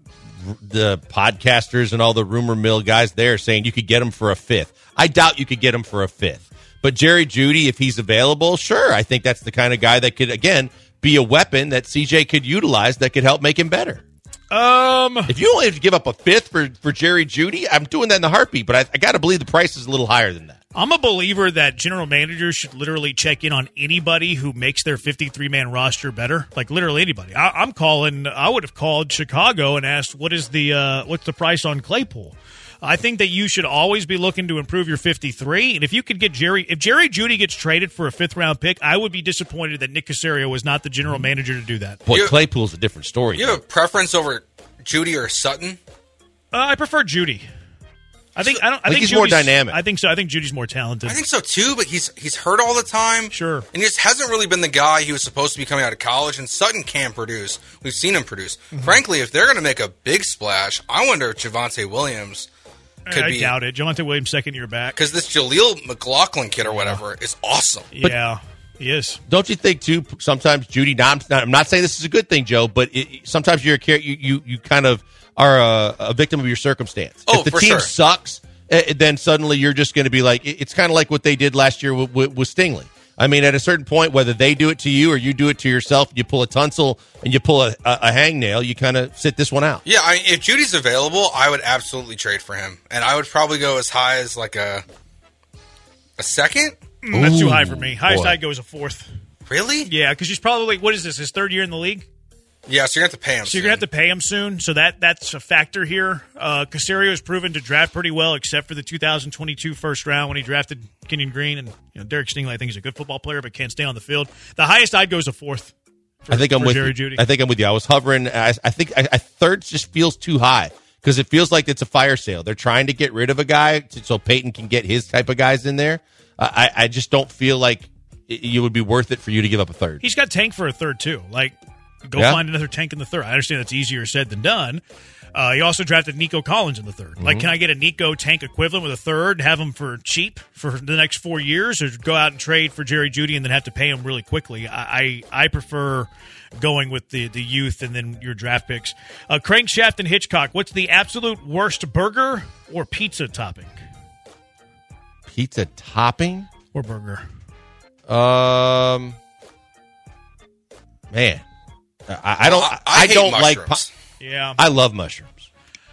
the podcasters and all the rumor mill guys there saying you could get him for a fifth. I doubt you could get him for a fifth, but Jerry Jeudy, if he's available, sure, I think that's the kind of guy that could again be a weapon that CJ could utilize that could help make him better. Um, If you only have to give up a fifth for for Jerry Jeudy, I'm doing that in the heartbeat, but I, I got to believe the price is a little higher than that. I'm a believer that general managers should literally check in on anybody who makes their 53 man roster better. Like literally anybody. I, I'm calling. I would have called Chicago and asked, "What is the uh, what's the price on Claypool?" I think that you should always be looking to improve your 53. And if you could get Jerry, if Jerry Jeudy gets traded for a fifth round pick, I would be disappointed that Nick Caserio was not the general manager to do that. Boy, You- Claypool's a different story. You though. have a preference over Jeudy or Sutton? Uh, I prefer Jeudy. I think I don't. I, think think he's more Jeudy's- dynamic. I think so. I think Jeudy's more talented. I think so too, but he's he's hurt all the time. Sure. And he just hasn't really been the guy he was supposed to be coming out of college. And Sutton can produce. We've seen him produce. Mm-hmm. Frankly, if they're going to make a big splash, I wonder if Javonte Williams could I be doubt it. Javonte Williams, second year back. because this Jaleel McLaughlin kid or whatever is awesome. Yeah, he is. Don't you think too? Sometimes Jeudy. Now, I'm not, I'm not saying this is a good thing, Joe, but it, sometimes you're a char- you you you kind of are a, a victim of your circumstance. Oh, if the for team sure. sucks, eh, then suddenly you're just going to be like it's kind of like what they did last year with, with, with Stingley. I mean, at a certain point, whether they do it to you or you do it to yourself, you pull a tonsil and you pull a, a, a hangnail, you kind of sit this one out. Yeah, I, if Jeudy's available, I would absolutely trade for him, and I would probably go as high as like a a second. Mm, That's too high for me. Highest boy. I'd go is a fourth. Really? Yeah, because he's probably what is this? His third year in the league. Yeah, so you're gonna have to pay him. So you're gonna have to pay him soon. So that that's a factor here. Uh, Caserio has proven to draft pretty well, except for the 2022 first round when he drafted Kenyon Green and you know Derek Stingley. I think he's a good football player, but can't stay on the field. The highest I'd go is a fourth. For, I think I'm for with Jerry you. Jeudy. I think I'm with you. I was hovering. I, I think I, I third just feels too high because it feels like it's a fire sale. They're trying to get rid of a guy to, so Payton can get his type of guys in there. Uh, I I just don't feel like it, it would be worth it for you to give up a third. he's got tank for a third too. Like Go Yeah. find another tank in the third. I understand that's easier said than done. Uh, he also drafted Nico Collins in the 3rd Like, can I get a Nico tank equivalent with a third, have him for cheap for the next four years, or go out and trade for Jerry Jeudy and then have to pay him really quickly? I I, I prefer going with the, the youth and then your draft picks. Uh, Crankshaft and Hitchcock. What's the absolute worst burger or pizza topping Pizza topping? or burger? Um, man, I, I don't. I, I, hate don't like. mushrooms. pi- Yeah, I love mushrooms.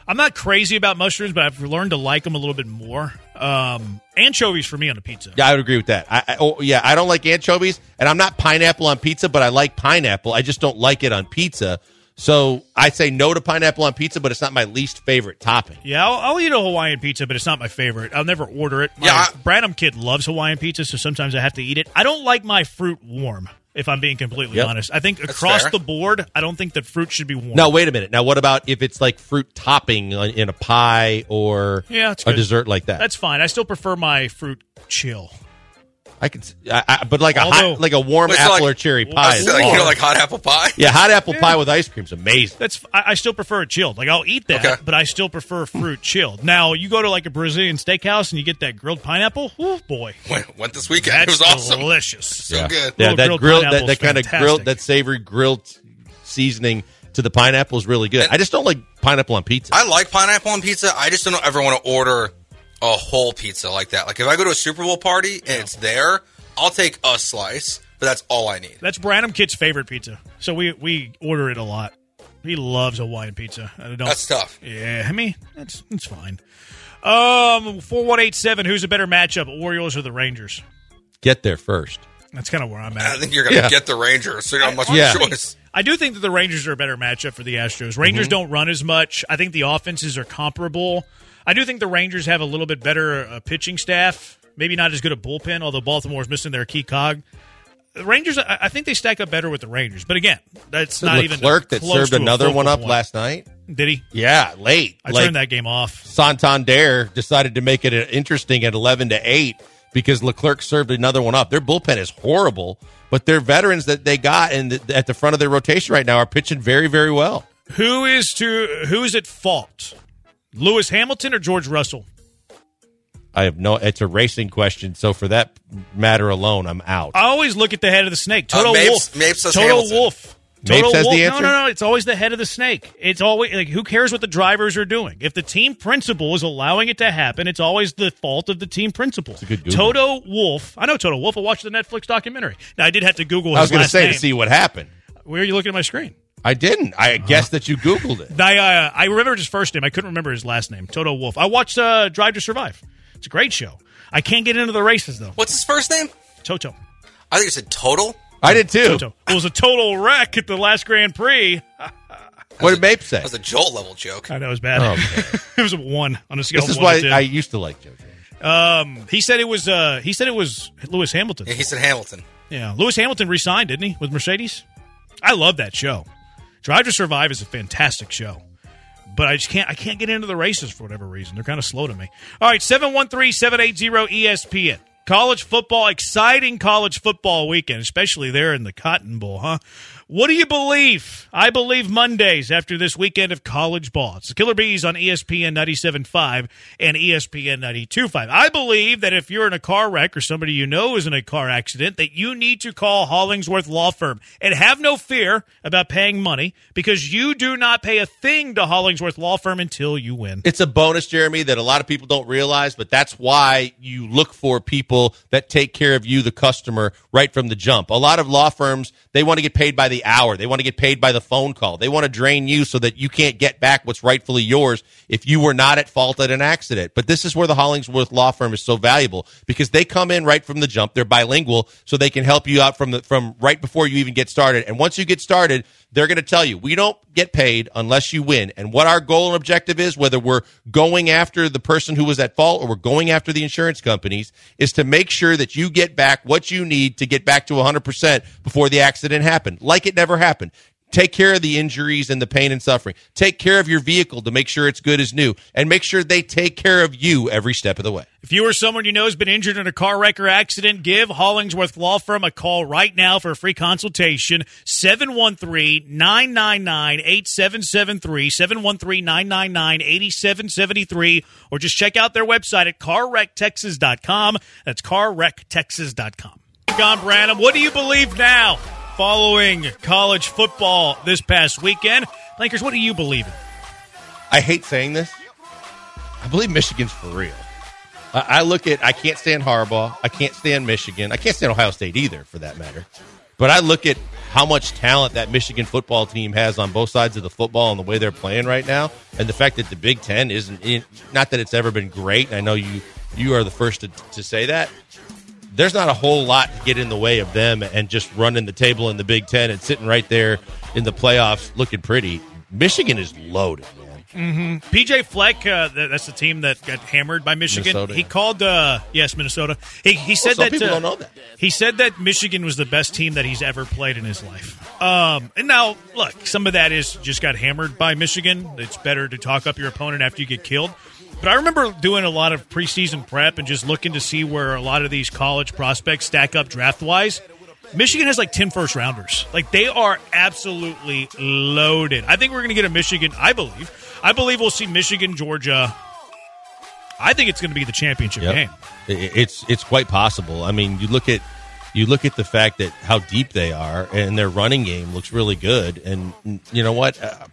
I'm not crazy about mushrooms, but I've learned to like them a little bit more. Um, anchovies for me on a pizza. Yeah, I would agree with that. I, I oh, yeah, I don't like anchovies, and I'm not pineapple on pizza, but I like pineapple. I just don't like it on pizza. So I say no to pineapple on pizza, but it's not my least favorite topping. Yeah, I'll, I'll eat a Hawaiian pizza, but it's not my favorite. I'll never order it. My Yeah, I- Branham kid loves Hawaiian pizza, so sometimes I have to eat it. I don't like my fruit warm, if I'm being completely Yep. honest. I think across fair. the board, I don't think that fruit should be warm. Now wait a minute. Now what about if it's like fruit topping on- in a pie or Yeah, a dessert like that? That's fine. I still prefer my fruit chill. I could, s- I, I- but like a hot, like a warm apple like- or cherry pie. was is like, you know, like hot apple pie. yeah, hot apple pie with ice cream is amazing. That's I, I still prefer it chilled. Like I'll eat that, Okay. but I still prefer fruit chilled. Now you go to like a Brazilian steakhouse and you get that grilled pineapple. Oh boy, Went, went this weekend. that's it was awesome. delicious. So yeah. good. Yeah, that grilled grilled, that, that kind of grilled, that savory grilled seasoning to the pineapple is really good. I just don't like pineapple on pizza. I like pineapple on pizza. I just don't ever want to order a whole pizza like that. Like if I go to a Super Bowl party and it's there, I'll take a slice, but that's all I need. That's Branham Kid's favorite pizza, so we we order it a lot. He loves Hawaiian pizza. I don't. That's tough. Yeah, I mean that's that's fine. Um, four one eight seven. Who's a better matchup, Orioles or the Rangers? Get there first. That's kind of where I'm at. I think you're going to Yeah. get the Rangers, so you don't have much Yeah. choice. I do think that the Rangers are a better matchup for the Astros. Rangers don't run as much. I think the offenses are comparable. I do think the Rangers have a little bit better uh, pitching staff. Maybe not as good a bullpen, although Baltimore's missing their key cog. The Rangers, I I think they stack up better with the Rangers. But again, that's not even Leclerc that served another one up point. last night. Did he? Yeah, late. I like turned that game off. Santander decided to make it interesting at eleven to eight because Leclerc served another one up. Their bullpen is horrible, but their veterans that they got and the, at the front of their rotation right now are pitching very, very well. Who is to who is at fault? Lewis Hamilton or George Russell? I have no. It's a racing question, so for that matter alone, I'm out. I always look at the head of the snake. Toto Uh, Mapes- Wolff. Mapes says Toto Hamilton. Wolff. Mapes Toto says the answer? No, no, no. It's always the head of the snake. It's always like who cares what the drivers are doing? If the team principal is allowing it to happen, it's always the fault of the team principal. a good Google. Toto Wolff. I know Toto Wolff. I watched the Netflix documentary. Now I did have to Google his I was going to say name. to see what happened. Where are you looking at my screen? I didn't. I guess that you Googled it. I uh, I remember his first name. I couldn't remember his last name. Toto Wolff. I watched uh, Drive to Survive. It's a great show. I can't get into the races though. What's his first name? Toto. I think you said Total. I did too. Toto. It was a total wreck at the last Grand Prix. (laughs) What did Mape say? That was a Joel level joke. I know it was bad. Oh, (laughs) it was a one on a scale. This of is one why to 10. I used to like JoJo. Um, he said it was. Uh, he said it was Lewis Hamilton. Yeah, he said Hamilton. Yeah, Lewis Hamilton resigned, didn't he, with Mercedes? I love that show. Drive to Survive is a fantastic show, but I just can't. I can't get into the races for whatever reason. They're kind of slow to me. All right, 713-780 ESPN. College football, exciting college football weekend, especially there in the Cotton Bowl, huh? What do you believe? I believe Mondays after this weekend of college ball. It's the Killer B's on ESPN 97.5 and ESPN 92.5. I believe that if you're in a car wreck or somebody you know is in a car accident, that you need to call Hollingsworth Law Firm and have no fear about paying money because you do not pay a thing to Hollingsworth Law Firm until you win. It's a bonus, Jeremy, that a lot of people don't realize, but that's why you look for people that take care of you, the customer, right from the jump. A lot of law firms, they want to get paid by the hour. They want to get paid by the phone call. They want to drain you so that you can't get back what's rightfully yours if you were not at fault at an accident. But this is where the Hollingsworth Law Firm is so valuable because they come in right from the jump. They're bilingual, so they can help you out from the from right before you even get started. And once you get started, they're going to tell you we don't get paid unless you win. And what our goal and objective is, whether we're going after the person who was at fault or we're going after the insurance companies, is to make sure that you get back what you need to get back to 100% before the accident happened, like it never happened. Take care of the injuries and the pain and suffering. Take care of your vehicle to make sure it's good as new and make sure they take care of you every step of the way. If you or someone you know has been injured in a car wreck or accident, give Hollingsworth Law Firm a call right now for a free consultation. 713 999 8773, 713 999 8773, or just check out their website at carwrecktexas.com. That's carwrecktexas.com. John Branham, what do you believe now following college football this past weekend? Lakers, what do you believe in? I hate saying this. I believe Michigan's for real. I, I look at, I can't stand Harbaugh. I can't stand Michigan. I can't stand Ohio State either, for that matter. But I look at how much talent that Michigan football team has on both sides of the football and the way they're playing right now, and the fact that the Big Ten isn't in, not that it's ever been great. I know you you are the first to, to say that. There's not a whole lot to get in the way of them and just running the table in the Big Ten and sitting right there in the playoffs looking pretty. Michigan is loaded, man. PJ Fleck, uh, that's the team that got hammered by Michigan. Minnesota, he yeah. called, uh, yes, Minnesota. He, he said some that people uh, don't know that. He said that Michigan was the best team that he's ever played in his life. Um, and now, look, some of that is just got hammered by Michigan. It's better to talk up your opponent after you get killed. But I remember doing a lot of preseason prep and just looking to see where a lot of these college prospects stack up draft wise. Michigan has like 10 first rounders. Like they are absolutely loaded. I think we're going to get a Michigan, I believe. I believe we'll see Michigan, Georgia. I think it's going to be the championship Yep. game. It's it's quite possible. I mean, you look at you look at the fact that how deep they are, and their running game looks really good. And you know what? Uh,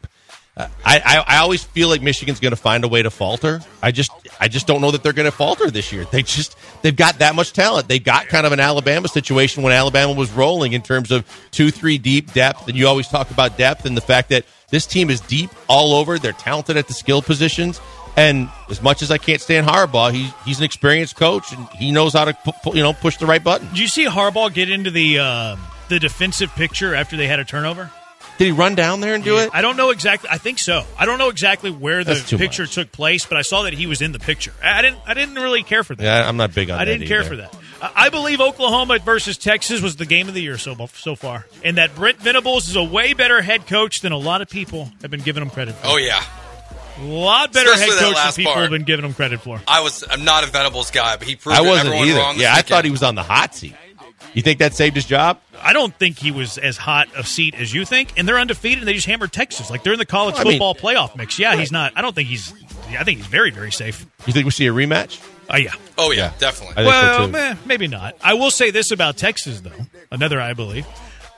Uh, I, I I always feel like Michigan's going to find a way to falter. I just I just don't know that they're going to falter this year. They just they've got that much talent. They've got kind of an Alabama situation when Alabama was rolling in terms of two three deep depth, and you always talk about depth and the fact that this team is deep all over. They're talented at the skill positions. And as much as I can't stand Harbaugh, he, he's an experienced coach and he knows how to pu- you know push the right button. Did you see Harbaugh get into the uh, the defensive picture after they had a turnover? Did he run down there and do it? I don't know exactly. I think so. I don't know exactly where the picture much. took place, but I saw that he was in the picture. I I didn't. I didn't really care for that. Yeah, I'm not big on I that didn't care for that. I I believe Oklahoma versus Texas was the game of the year so so far, and that Brent Venables is a way better head coach than a lot of people have been giving him credit for. Oh yeah, a lot better Especially head coach than last people part. have been giving him credit for. I was. I'm not a Venables guy, but he proved I wasn't everyone either. wrong. This Yeah, I weekend. thought he was on the hot seat. You think that saved his job? I don't think he was as hot a seat as you think, and they're undefeated. and They just hammered Texas like they're in the college Well, I mean- football playoff mix. Yeah, he's not. I don't think he's. I think he's very very safe. You think we see a rematch? Oh yeah. Oh yeah, Yeah. definitely. I think so, Well, meh, maybe not. I will say this about Texas, though. Another, I believe.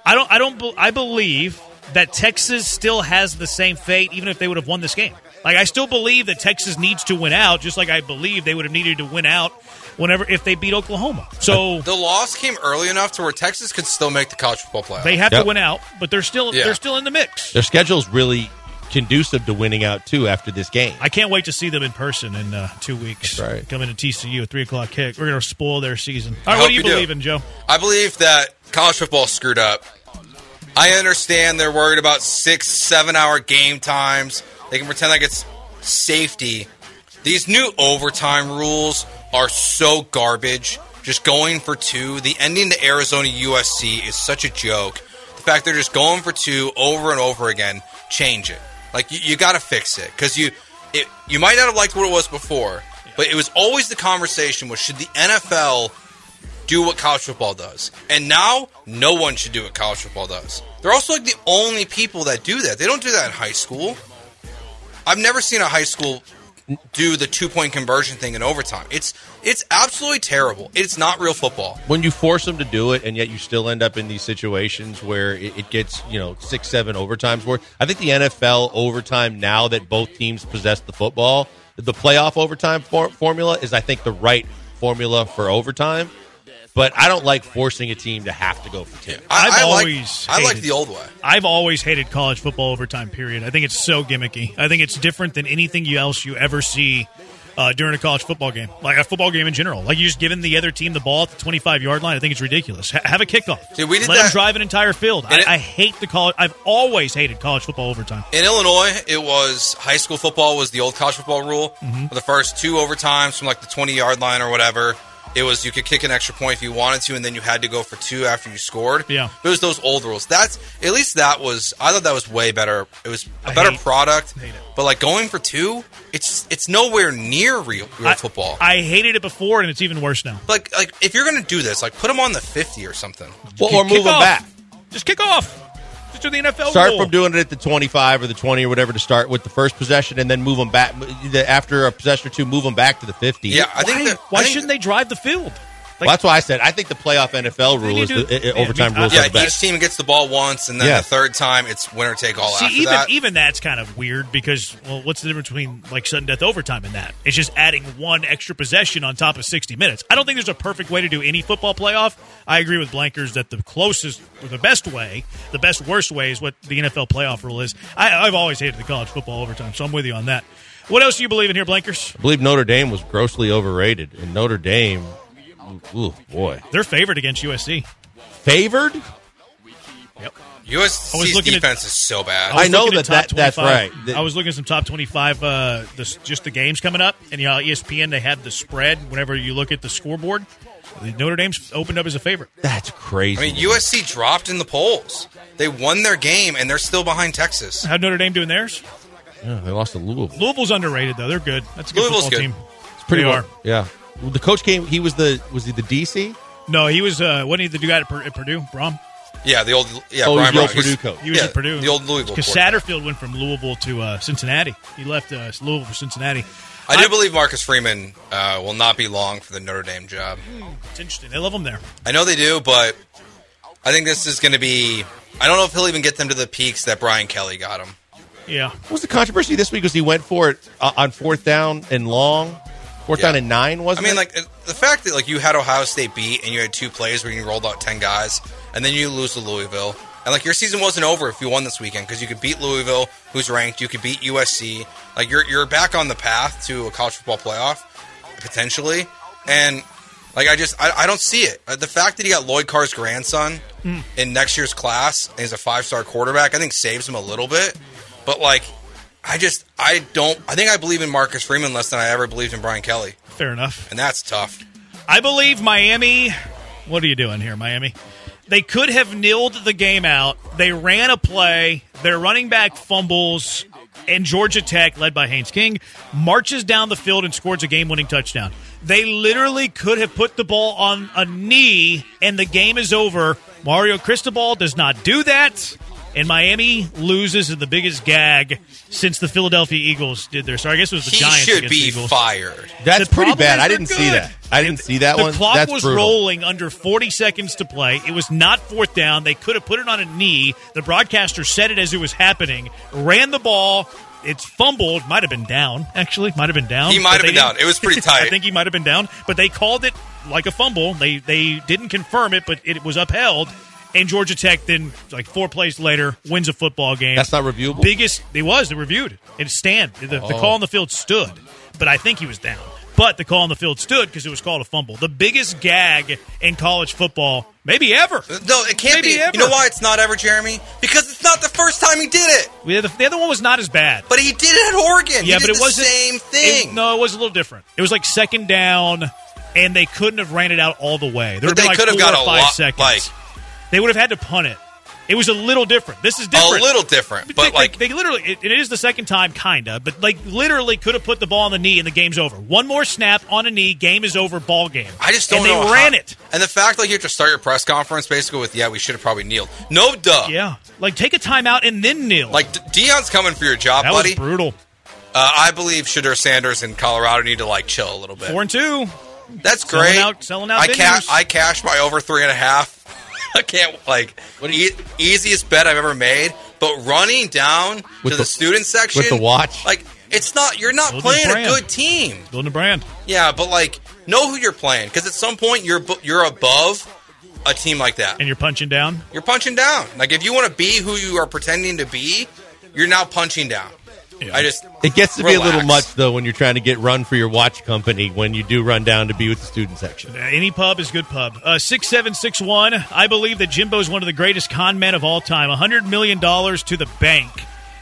I don't. I don't. I believe that Texas still has the same fate, even if they would have won this game. Like I still believe that Texas needs to win out, just like I believe they would have needed to win out whenever if they beat Oklahoma. So the loss came early enough to where Texas could still make the college football playoff. they have Yep. to win out, but they're still Yeah. they're still in the mix. Their schedule's really conducive to winning out too after this game. I can't wait to see them in person in uh, two weeks. That's right. Coming to TCU at three o'clock kick. We're going to spoil their season. All right, what hope do you you do. believe in, Joe? I believe that college football screwed up. I understand they're worried about six, seven hour game times. They can pretend like it's safety. These new overtime rules are so garbage. Just going for two. The ending to Arizona USC is such a joke. The fact they're just going for two over and over again, change it. Like you, you got to fix it because you, you might not have liked what it was before, but it was always the conversation was should the NFL do what college football does. And now, no one should do what college football does. They're also like the only people that do that. They don't do that in high school. I've never seen a high school do the two point conversion thing in overtime. It's it's absolutely terrible. It's not real football. when you force them to do it, and yet you still end up in these situations where it, it gets you know six, seven overtimes worth. I think the NFL overtime now that both teams possess the football, the playoff overtime for, formula is I think the right formula for overtime. But I don't like forcing a team to have to go for two. I, I've I always like I like hated- the old way. I've always hated college football overtime. Period. I think it's so gimmicky. I think it's different than anything you else you ever see uh, during a college football game, like a football game in general. Like you just giving the other team the ball at the twenty-five yard line. I think it's ridiculous. Ha- have a kickoff. Dude, we did Let them that- drive an entire field. I, And it- I hate the college. I've always hated college football overtime. In Illinois, it was high school football was the old college football rule. Mm-hmm. For the first two overtimes from like the twenty yard line or whatever, it was you could kick an extra point if you wanted to, and then you had to go for two after you scored. Yeah. it was those old rules. That's at least that was. I thought that was way better. It was a I better hate- product. hate it. But like going for two, it's it's nowhere near real, real I- football. I hated it before, and it's even worse now. like like if you're gonna do this, like put them on the fifty or something. Well, or move them off. back. Just kick off. Just the NFL Start rule. from doing it at the 25 or the 20 or whatever to start with the first possession, and then move them back after a possession or two. Move them back to the 50. Yeah, I think why that, why I think shouldn't they drive the field? Well, that's why I said I think the playoff NFL rule is do- the i- i- yeah, overtime I mean, rules I- are Yeah, the best. each team gets the ball once, and then Yeah. the third time it's winner take all See, after even that. even that's kind of weird because well, what's the difference between like sudden death overtime and that? It's just adding one extra possession on top of sixty minutes. I don't think there's a perfect way to do any football playoff. I agree with Blankers that the closest, or the best way, the best worst way is what the NFL playoff rule is. I, I've always hated the college football overtime, so I'm with you on that. What else do you believe in here, Blankers? I believe Notre Dame was grossly overrated, and Notre Dame, ooh boy, They're favored against USC. favored. Yep. USC's looking at- defense is so bad. I was know looking that that- that's 25. right. That- I was looking at some top twenty-five, uh, the, just the games coming up, and you know, ESPN they had the spread. Whenever you look at the scoreboard, Notre Dame's opened up as a favorite. That's crazy. I mean, USC dropped in the polls. They won their game, and they're still behind Texas. How'd Notre Dame doing theirs? Yeah, they lost to Louisville. Louisville's underrated though; they're good. That's a good Louisville's football good. team. It's pretty They well- are. Yeah, Well, the coach came. He was the was he the DC? No, he was. Uh, wasn't he the guy at, Pur- at Purdue? Brohm. Yeah, the old yeah Oh, Brian the old Brown. Purdue coach. He was yeah, at Purdue. the old Louisville. Because. Satterfield went from Louisville to uh, Cincinnati. He left uh, Louisville for Cincinnati. I do believe Marcus Freeman uh, will not be long for the Notre Dame job. It's interesting. They love him there. I know they do, but I think this is going to be. I don't know if he'll even get them to the peaks that Brian Kelly got him. Yeah. What was the controversy this week? Was he went for it uh, on fourth down and long, fourth Yeah. down and nine? Wasn't I mean, it? like the fact that like you had Ohio State beat and you had two plays where you rolled out ten guys, and then you lose to Louisville, and like your season wasn't over if you won this weekend because you could beat Louisville, who's ranked, you could beat USC, like you're you're back on the path to a college football playoff potentially, and like I just I, I don't see it. Uh, The fact that he got Lloyd Carr's grandson in next year's class and he's a five star quarterback, I think saves him a little bit, but like. I just, I don't, I think I believe in Marcus Freeman less than I ever believed in Brian Kelly. Fair enough. And that's tough. I believe Miami. What are you doing here, Miami? They could have nilled the game out. They ran a play. Their running back fumbles, and Georgia Tech, led by Haynes King, marches down the field and scores a game winning touchdown. They literally could have put the ball on a knee, and the game is over. Mario Cristobal does not do that. And Miami loses in the biggest gag since the Philadelphia Eagles did their. So I guess it was the He Giants should against be the Eagles. fired. That's The pretty bad. I didn't see that. I didn't see that the one. The clock That's was brutal. rolling under 40 seconds to play. It was not fourth down. They could have put it on a knee. The broadcaster said it as it was happening. Ran the ball. It's fumbled. Might have been down. Actually, might have been down. He might have been down. It was pretty (laughs) tight. I think he might have been down, but they called it like a fumble. They they didn't confirm it, but it was upheld. And Georgia Tech then, like four plays later, wins a football game. That's not reviewable. Biggest it was. They reviewed it. It stand. The, the Oh. call on the field stood, but I think he was down. But the call on the field stood because it was called a fumble. The biggest gag in college football, maybe ever. No, it can't Maybe be. ever. You know why it's not ever, Jeremy? Because it's not the first time he did it. We had the, the other one was not as bad. But he did it at Oregon. yeah, he but did it was the same thing. it- no, it was a little different. It was like second down, and they couldn't have ran it out all the way. There would But have been they like could have got a five lot- seconds. like- they would have had to punt it. It was a little different. This is different. a little different, They- but they, like they literally, it, it is the second time, kinda, but like literally could have put the ball on the knee and the game's over. One more snap on a knee, game is over, ball game. I just don't and know. they ran how- it. And the fact like you have to start your press conference basically with yeah, we should have probably kneeled. No, duh. Yeah, like take a timeout and then kneel. Like D- Deion's coming for your job, that buddy. was brutal. Uh, I believe Shedeur Sanders in Colorado need to like chill a little bit. Four and two. That's great. Selling out- selling out I cash. I cashed my over three and a half. (laughs) I can't like e- easiest bet I've ever made. But running down With to the- the, student section with the watch? like it's not. You're not Building playing a brand. good team. Building a brand. Yeah, but like know who you're playing because at some point you're you're above a team like that. And you're punching down. You're punching down. Like if you want to be who you are pretending to be, you're now punching down. I just It gets to be a little much though when you're trying to get run for your watch company when you do run down to be with the student section. Uh, Any pub is good pub. Uh, six seven six one. I believe that Jimbo is one of the greatest con men of all time. hundred million dollars to the bank.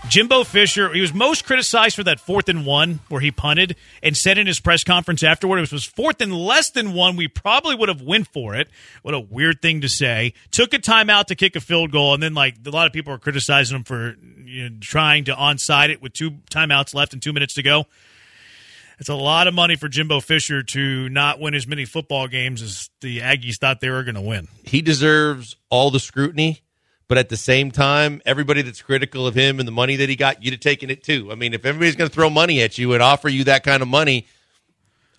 Jimbo Fisher, he was most criticized for that fourth and one where he punted and said in his press conference afterward it was fourth and less than one. We probably would have went for it. What a weird thing to say. Took a timeout to kick a field goal, and then like a lot of people are criticizing him for you know, trying to onside it with two timeouts left and two minutes to go. It's a lot of money for Jimbo Fisher to not win as many football games as the Aggies thought they were going to win. He deserves all the scrutiny but at the same time, everybody that's critical of him and the money that he got, you'd have taken it too. I mean, if everybody's going to throw money at you and offer you that kind of money,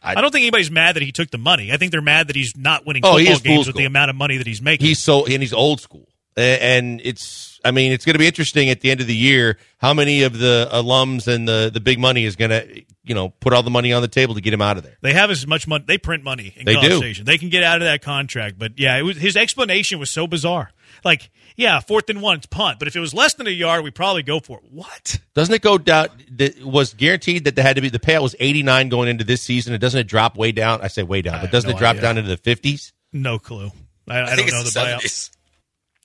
I, I, don't think anybody's mad that he took the money. I think they're mad that he's not winning oh, football games with the amount of money that he's making. He's so and he's old school, and it's. I mean, it's going to be interesting at the end of the year how many of the alums and the the big money is going to you know put all the money on the table to get him out of there. They have as much money. They print money in they do. They can get out of that contract. But yeah, was, his explanation was so bizarre. Like yeah, fourth and one, it's punt. But if it was less than a yard, we probably go for it. What? Doesn't it go down? That was guaranteed that they had to be the payout was eighty nine going into this season. And doesn't it drop way down? I say way down, but doesn't no it drop idea. down into the fifties? No clue. I, I, I don't know the, the buyout.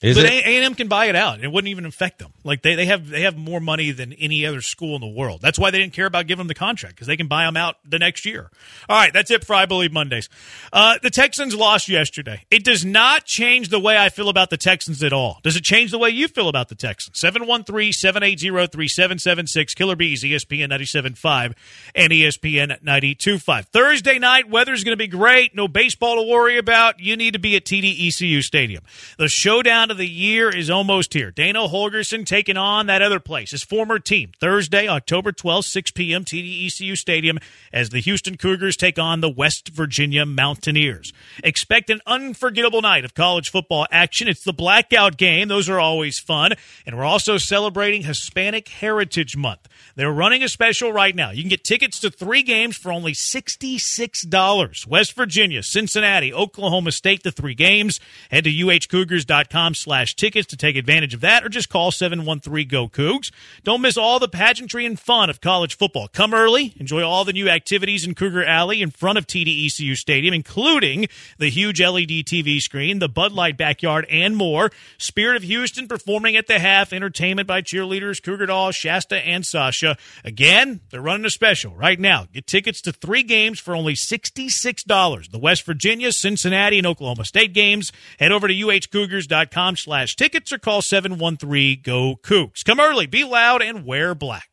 Is but A and M can buy it out. It wouldn't even affect them. Like they, they have they have more money than any other school in the world. That's why they didn't care about giving them the contract because they can buy them out the next year. All right, that's it for I Believe Mondays. Uh, the Texans lost yesterday. It does not change the way I feel about the Texans at all. Does it change the way you feel about the Texans? 713-780-3776. Killer B's, ESPN 97.5 and ESPN 92.5. Thursday night, weather's going to be great. No baseball to worry about. You need to be at TDECU Stadium. The showdown of the year is almost here. Dana Holgorsen taking on that other place, his former team, Thursday, October 12th, 6 p.m., TDECU Stadium, as the Houston Cougars take on the West Virginia Mountaineers. Expect an unforgettable night of college football action. It's the blackout game. Those are always fun. And we're also celebrating Hispanic Heritage Month. They're running a special right now. You can get tickets to three games for only $66. West Virginia, Cincinnati, Oklahoma State, the three games. Head to uhcougars.com slash tickets to take advantage of that or just call 713-GO-COUGS. Don't miss all the pageantry and fun of college football. Come early. Enjoy all the new activities in Cougar Alley in front of TDECU Stadium, including the huge LED TV screen, the Bud Light backyard, and more. Spirit of Houston performing at the half. Entertainment by cheerleaders Cougar Dolls, Shasta, and Sasha. Again, they're running a special right now. Get tickets to three games for only $66. The West Virginia, Cincinnati, and Oklahoma State games. Head over to uhcougars.com slash tickets or call 713-GO-COUGS. Come early, be loud, and wear black.